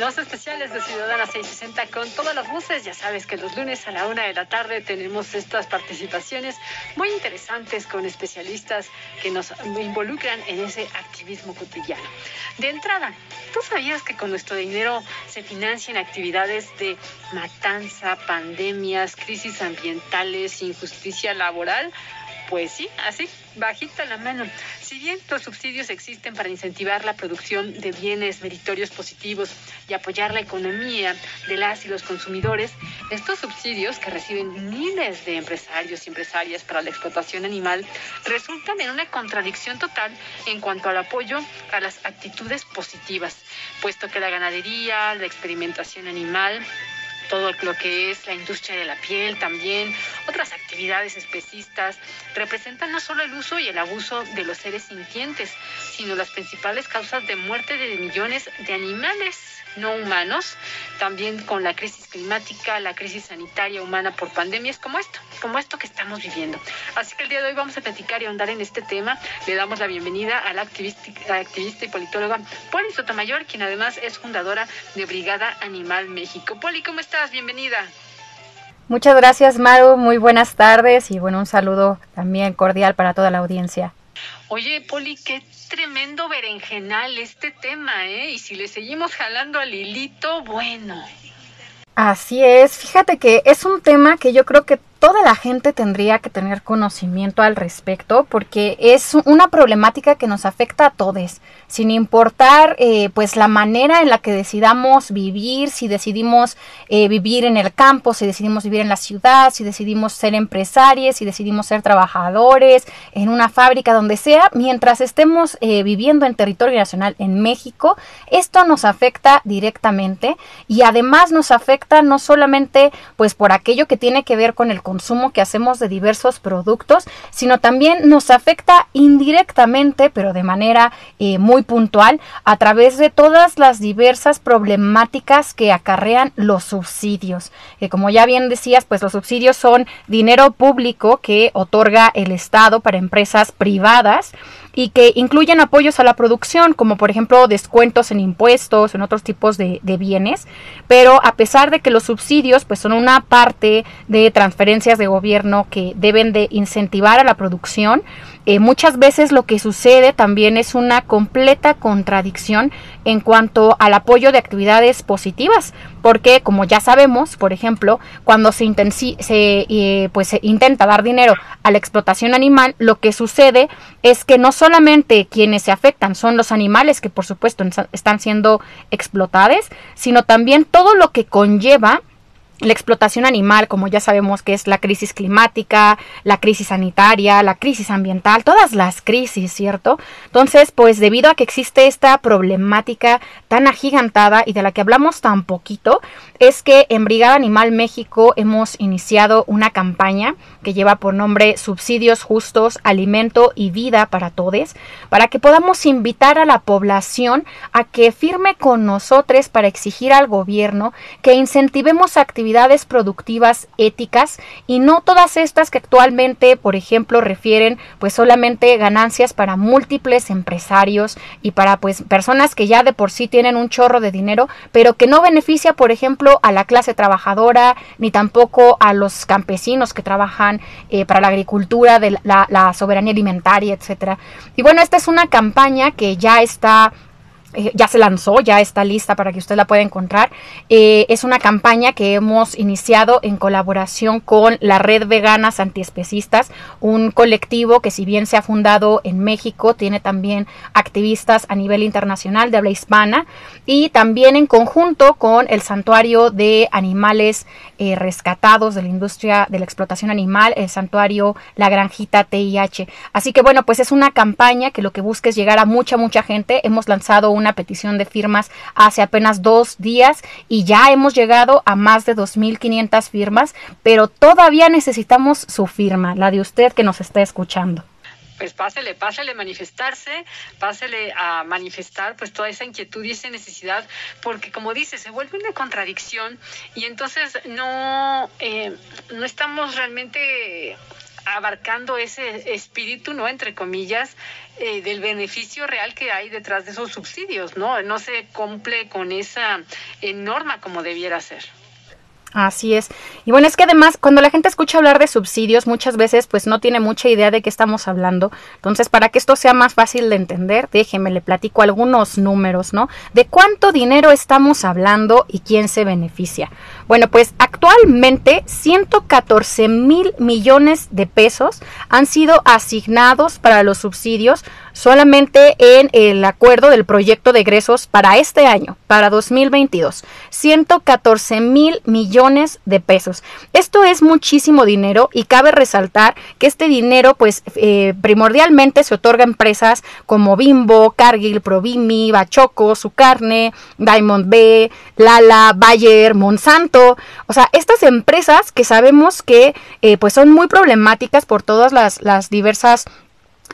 Los especiales de Ciudadana 660 con todas las voces. Ya sabes que los lunes a la una de la tarde tenemos estas participaciones muy interesantes con especialistas que nos involucran en ese activismo cotidiano. De entrada, ¿tú sabías que con nuestro dinero se financian actividades de matanza, pandemias, crisis ambientales, injusticia laboral? Pues sí, así, bajita la mano. Si bien los subsidios existen para incentivar la producción de bienes meritorios positivos y apoyar la economía de las y los consumidores, estos subsidios que reciben miles de empresarios y empresarias para la explotación animal resultan en una contradicción total en cuanto al apoyo a las actitudes positivas, puesto que la ganadería, la experimentación animal, todo lo que es la industria de la piel también, otras actividades especistas, representan no solo el uso y el abuso de los seres sintientes, sino las principales causas de muerte de millones de animales no humanos, también con la crisis climática, la crisis sanitaria humana por pandemias como esto, como esto que estamos viviendo. Así que el día de hoy vamos a platicar y ahondar en este tema. Le damos la bienvenida a la activista, activista y politóloga Poli Sotomayor, quien además es fundadora de Brigada Animal México. Poli, ¿cómo estás? Bienvenida. Muchas gracias, Maru. Muy buenas tardes y bueno, un saludo también cordial para toda la audiencia. Oye, Poli, qué tremendo berenjenal este tema, ¿eh? Y si le seguimos jalando al hilito, bueno. Así es, fíjate que es un tema que yo creo que toda la gente tendría que tener conocimiento al respecto porque es una problemática que nos afecta a todos, sin importar eh, pues la manera en la que decidamos vivir, si decidimos eh, vivir en el campo, si decidimos vivir en la ciudad, si decidimos ser empresarios, si decidimos ser trabajadores, en una fábrica, donde sea, mientras estemos eh, viviendo en territorio nacional en México, esto nos afecta directamente y además nos afecta no solamente pues por aquello que tiene que ver con el consumo que hacemos de diversos productos, sino también nos afecta indirectamente, pero de manera eh, muy puntual, a través de todas las diversas problemáticas que acarrean los subsidios. Que como ya bien decías, pues los subsidios son dinero público que otorga el Estado para empresas privadas y que incluyen apoyos a la producción, como por ejemplo descuentos en impuestos, en otros tipos de, bienes, pero a pesar de que los subsidios pues son una parte de transferencias de gobierno que deben de incentivar a la producción, eh, muchas veces lo que sucede también es una completa contradicción en cuanto al apoyo de actividades positivas, porque como ya sabemos, por ejemplo, cuando se, se, eh, pues, se intenta dar dinero a la explotación animal, lo que sucede es que no solamente quienes se afectan son los animales que por supuesto están siendo explotados, sino también todo lo que conlleva la explotación animal, como ya sabemos que es la crisis climática, la crisis sanitaria, la crisis ambiental, todas las crisis, ¿cierto? Entonces, pues debido a que existe esta problemática tan agigantada y de la que hablamos tan poquito, es que en Brigada Animal México hemos iniciado una campaña que lleva por nombre Subsidios Justos, Alimento y Vida para Todes, para que podamos invitar a la población a que firme con nosotros para exigir al gobierno que incentivemos actividades productivas éticas y no todas estas que actualmente, por ejemplo, refieren pues solamente ganancias para múltiples empresarios y para pues personas que ya de por sí tienen un chorro de dinero, pero que no beneficia, por ejemplo, a la clase trabajadora ni tampoco a los campesinos que trabajan eh, para la agricultura, de la, la soberanía alimentaria, etcétera. Y bueno, esta es una campaña que ya está eh, ya se lanzó, ya está lista para que usted la pueda encontrar. Eh, es una campaña que hemos iniciado en colaboración con la Red Veganas Antiespecistas, un colectivo que si bien se ha fundado en México, tiene también activistas a nivel internacional de habla hispana y también en conjunto con el Santuario de Animales eh, Rescatados de la industria de la explotación animal, el Santuario La Granjita TIH. Así que bueno, pues es una campaña que lo que busca es llegar a mucha, mucha gente. Hemos lanzado un una petición de firmas hace apenas dos días y ya hemos llegado a más de 2.500 firmas, pero todavía necesitamos su firma, la de usted que nos está escuchando. Pues pásele, pásele a manifestarse, pásele a manifestar pues toda esa inquietud y esa necesidad, porque como dice, se vuelve una contradicción y entonces no, eh, no estamos realmente abarcando ese espíritu, ¿no? Entre comillas, eh, del beneficio real que hay detrás de esos subsidios, ¿no? No se cumple con esa norma como debiera ser. Así es. Y bueno, es que además cuando la gente escucha hablar de subsidios, muchas veces pues no tiene mucha idea de qué estamos hablando. Entonces, para que esto sea más fácil de entender, déjeme le platico algunos números, ¿no? De cuánto dinero estamos hablando y quién se beneficia. Bueno, pues actualmente 114 mil millones de pesos han sido asignados para los subsidios solamente en el acuerdo del proyecto de egresos para este año, para 2022. 114 mil millones de pesos. Esto es muchísimo dinero y cabe resaltar que este dinero pues eh, primordialmente se otorga a empresas como Bimbo, Cargill, Provimi, Bachoco, Su Carne, Diamond B, Lala, Bayer, Monsanto, o sea, estas empresas que sabemos que eh, pues son muy problemáticas por todas las, las diversas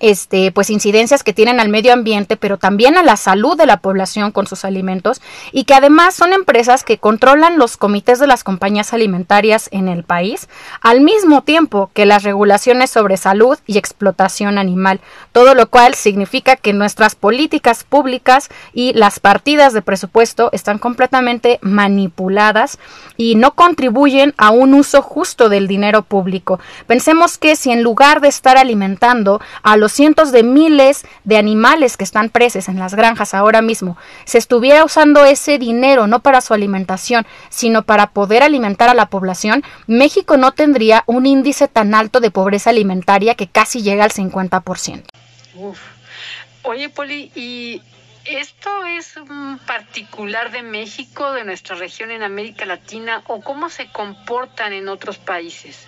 este, pues incidencias que tienen al medio ambiente, pero también a la salud de la población con sus alimentos y que además son empresas que controlan los comités de las compañías alimentarias en el país, al mismo tiempo que las regulaciones sobre salud y explotación animal, todo lo cual significa que nuestras políticas públicas y las partidas de presupuesto están completamente manipuladas y no contribuyen a un uso justo del dinero público. Pensemos que si en lugar de estar alimentando a los cientos de miles de animales que están presos en las granjas ahora mismo, se estuviera usando ese dinero no para su alimentación, sino para poder alimentar a la población, México no tendría un índice tan alto de pobreza alimentaria que casi llega al 50%. Oye, Poli, ¿y esto es un particular de México, de nuestra región en América Latina, o cómo se comportan en otros países?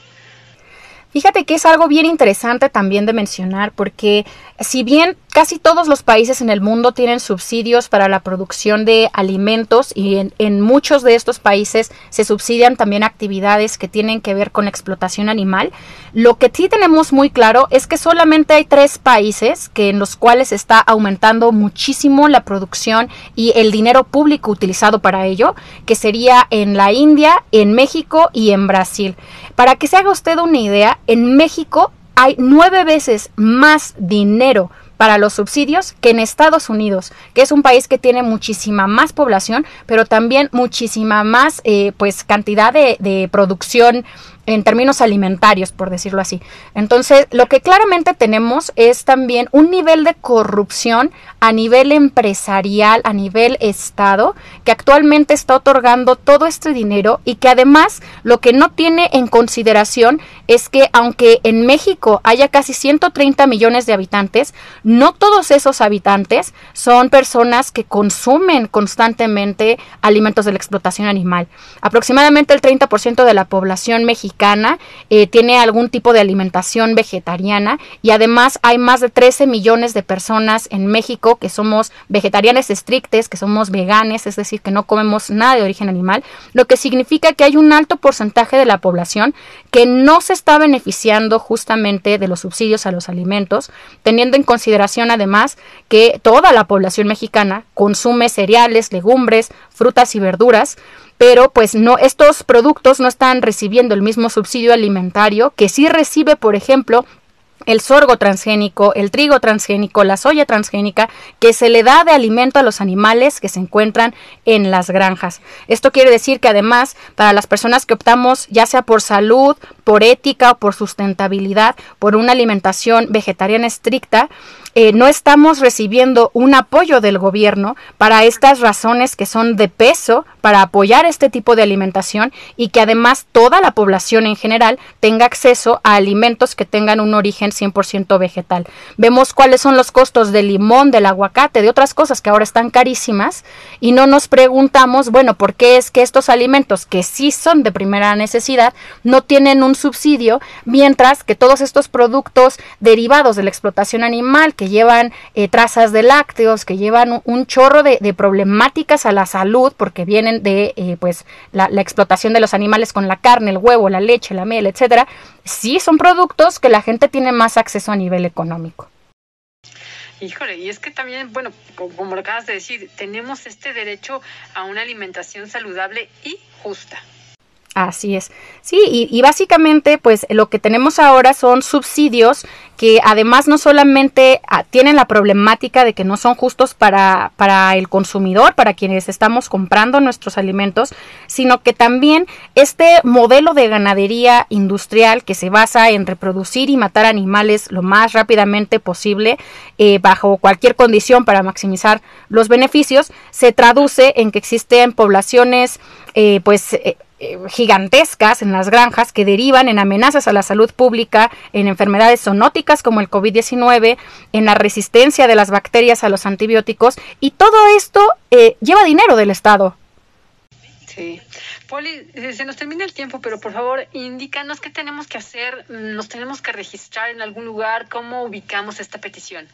Fíjate que es algo bien interesante también de mencionar porque si bien casi todos los países en el mundo tienen subsidios para la producción de alimentos y en, muchos de estos países se subsidian también actividades que tienen que ver con explotación animal, lo que sí tenemos muy claro es que solamente hay tres países que en los cuales está aumentando muchísimo la producción y el dinero público utilizado para ello, que sería en la India, en México y en Brasil. Para que se haga usted una idea, en México hay nueve veces más dinero para los subsidios que en Estados Unidos, que es un país que tiene muchísima más población, pero también muchísima más eh, pues cantidad de, de producción en términos alimentarios, por decirlo así. Entonces, lo que claramente tenemos es también un nivel de corrupción a nivel empresarial, a nivel Estado, que actualmente está otorgando todo este dinero y que además lo que no tiene en consideración es que aunque en México haya casi 130 millones de habitantes, no todos esos habitantes son personas que consumen constantemente alimentos de la explotación animal. Aproximadamente el 30% de la población mexicana eh, tiene algún tipo de alimentación vegetariana y además hay más de 13 millones de personas en México que somos vegetarianas estrictes, que somos veganes, es decir, que no comemos nada de origen animal, lo que significa que hay un alto porcentaje de la población que no se está beneficiando justamente de los subsidios a los alimentos, teniendo en consideración además que toda la población mexicana consume cereales, legumbres, frutas y verduras, pero pues no estos productos no están recibiendo el mismo subsidio alimentario que sí recibe, por ejemplo, el sorgo transgénico, el trigo transgénico, la soya transgénica, que se le da de alimento a los animales que se encuentran en las granjas. Esto quiere decir que además, para las personas que optamos, ya sea por salud, por ética o por sustentabilidad, por una alimentación vegetariana estricta, eh, no estamos recibiendo un apoyo del gobierno para estas razones que son de peso para apoyar este tipo de alimentación y que además toda la población en general tenga acceso a alimentos que tengan un origen 100% vegetal. Vemos cuáles son los costos del limón, del aguacate, de otras cosas que ahora están carísimas y no nos preguntamos, bueno, ¿por qué es que estos alimentos que sí son de primera necesidad no tienen un subsidio mientras que todos estos productos derivados de la explotación animal que llevan eh, trazas de lácteos, que llevan un, chorro de, problemáticas a la salud porque vienen de eh, pues la, explotación de los animales con la carne, el huevo, la leche, la miel, etcétera, sí son productos que la gente tiene más acceso a nivel económico. Híjole, y es que también, bueno, como lo acabas de decir, tenemos este derecho a una alimentación saludable y justa. Así es. Sí, y, básicamente, pues lo que tenemos ahora son subsidios que además no solamente ah, tienen la problemática de que no son justos para, para el consumidor, para quienes estamos comprando nuestros alimentos, sino que también este modelo de ganadería industrial que se basa en reproducir y matar animales lo más rápidamente posible, eh, bajo cualquier condición para maximizar los beneficios, se traduce en que existen poblaciones eh, pues eh, eh, gigantescas en las granjas que derivan en amenazas a la salud pública, en enfermedades zoonóticas como el COVID-19, en la resistencia de las bacterias a los antibióticos y todo esto eh, lleva dinero del Estado. Sí. Poli, eh, se nos termina el tiempo, pero por favor, indícanos qué tenemos que hacer, nos tenemos que registrar en algún lugar, cómo ubicamos esta petición.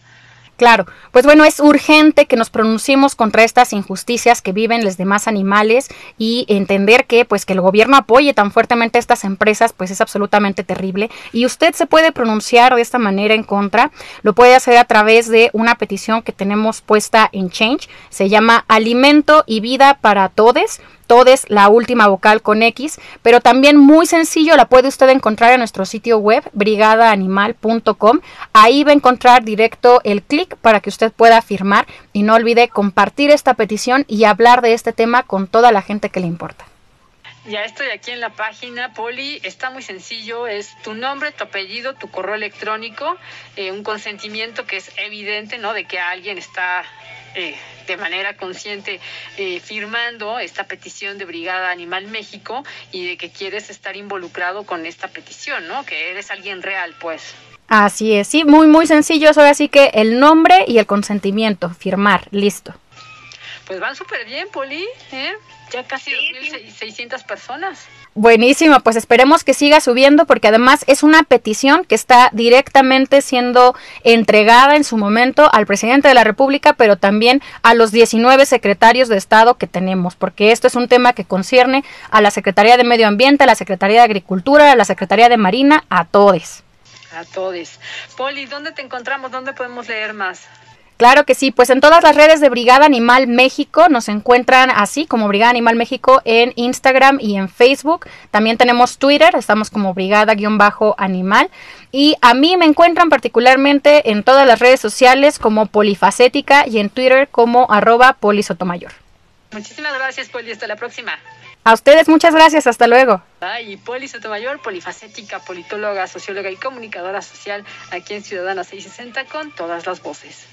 Claro, pues bueno, es urgente que nos pronunciemos contra estas injusticias que viven los demás animales y entender que pues que el gobierno apoye tan fuertemente a estas empresas pues es absolutamente terrible. Y usted se puede pronunciar de esta manera en contra, lo puede hacer a través de una petición que tenemos puesta en Change, se llama Alimento y Vida para Todes todes, la última vocal con X, pero también muy sencillo, la puede usted encontrar en nuestro sitio web, brigadaanimal.com. Ahí va a encontrar directo el clic para que usted pueda firmar y no olvide compartir esta petición y hablar de este tema con toda la gente que le importa. Ya estoy aquí en la página, Poli. Está muy sencillo. Es tu nombre, tu apellido, tu correo electrónico, eh, un consentimiento que es evidente, ¿no? De que alguien está eh, de manera consciente eh, firmando esta petición de Brigada Animal México y de que quieres estar involucrado con esta petición, ¿no? Que eres alguien real, pues. Así es, sí, muy, muy sencillo. Eso así que el nombre y el consentimiento, firmar, listo. Pues van súper bien, Poli, ¿eh? Ya casi 2.600 personas. Buenísimo, pues esperemos que siga subiendo porque además es una petición que está directamente siendo entregada en su momento al presidente de la República, pero también a los 19 secretarios de Estado que tenemos, porque esto es un tema que concierne a la Secretaría de Medio Ambiente, a la Secretaría de Agricultura, a la Secretaría de Marina, a todos. A todos. Poli, ¿dónde te encontramos? ¿Dónde podemos leer más? Claro que sí, pues en todas las redes de Brigada Animal México nos encuentran así como Brigada Animal México en Instagram y en Facebook. También tenemos Twitter, estamos como Brigada-Animal. Y a mí me encuentran particularmente en todas las redes sociales como Polifacética y en Twitter como arroba polisotomayor. Muchísimas gracias, Poli. Hasta la próxima. A ustedes muchas gracias, hasta luego. Ay, Poli Sotomayor, polifacética, politóloga, socióloga y comunicadora social aquí en Ciudadana 660 con todas las voces.